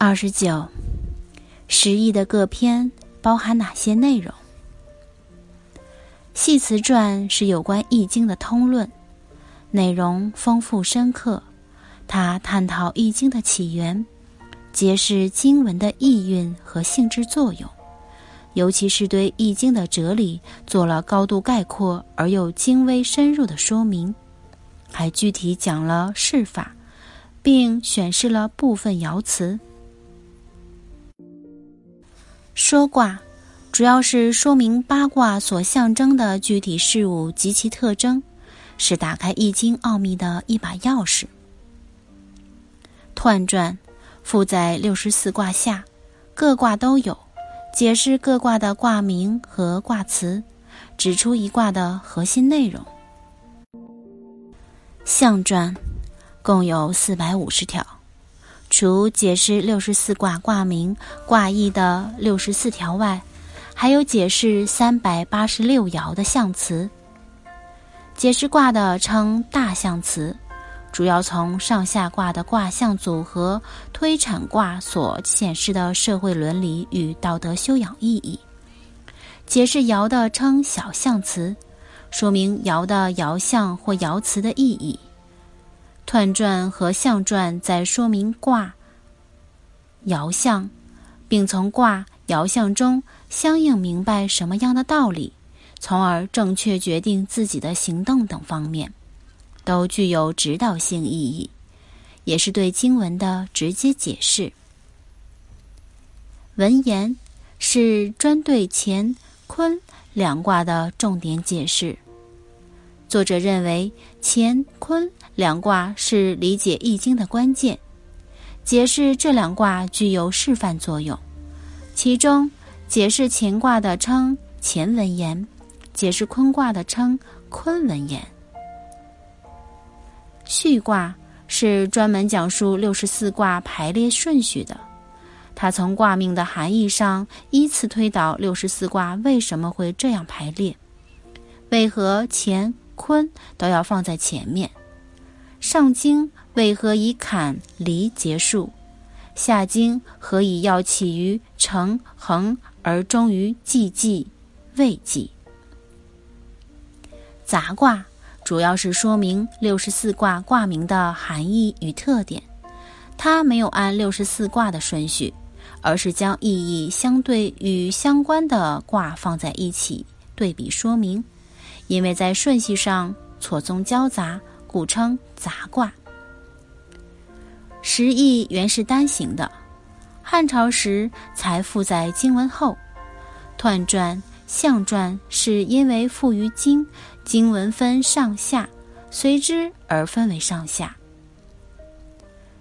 二十九，十义的各篇包含哪些内容？系辞传是有关《易经》的通论，内容丰富深刻。它探讨《易经》的起源，揭示经文的意蕴和性质作用，尤其是对《易经》的哲理做了高度概括而又精微深入的说明，还具体讲了释法，并选示了部分爻辞。说卦，主要是说明八卦所象征的具体事物及其特征，是打开易经奥秘的一把钥匙。彖传附在六十四卦下，各卦都有，解释各卦的卦名和卦辞，指出一卦的核心内容。象传共有四百五十条。除解释六十四卦卦名、卦意的六十四条外，还有解释三百八十六爻的象辞。解释卦的称大象辞，主要从上下卦的卦象组合推阐卦所显示的社会伦理与道德修养意义。解释爻的称小象辞，说明爻的爻象或爻辞的意义。彖传和象传在说明卦爻象，并从卦爻象中相应明白什么样的道理，从而正确决定自己的行动等方面，都具有指导性意义，也是对经文的直接解释。文言是专对乾坤两卦的重点解释。作者认为乾坤。两卦是理解《易经》的关键，解释这两卦具有示范作用。其中，解释乾卦的称乾文言，解释坤卦的称坤文言。序卦是专门讲述六十四卦排列顺序的，它从卦命的含义上依次推导六十四卦为什么会这样排列，为何乾坤都要放在前面。上经为何以坎离结束？下经何以要起于成恒而终于寂寂未寂？杂卦主要是说明六十四卦卦名的含义与特点，它没有按六十四卦的顺序，而是将意义相对与相关的卦放在一起对比说明，因为在顺序上错综交杂。故称杂卦。十义原是单行的，汉朝时才附在经文后。彖传、象传是因为附于经，经文分上下，随之而分为上下。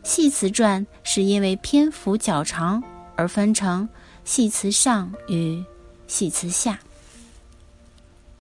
系辞传是因为篇幅较长而分成系辞上与系辞下。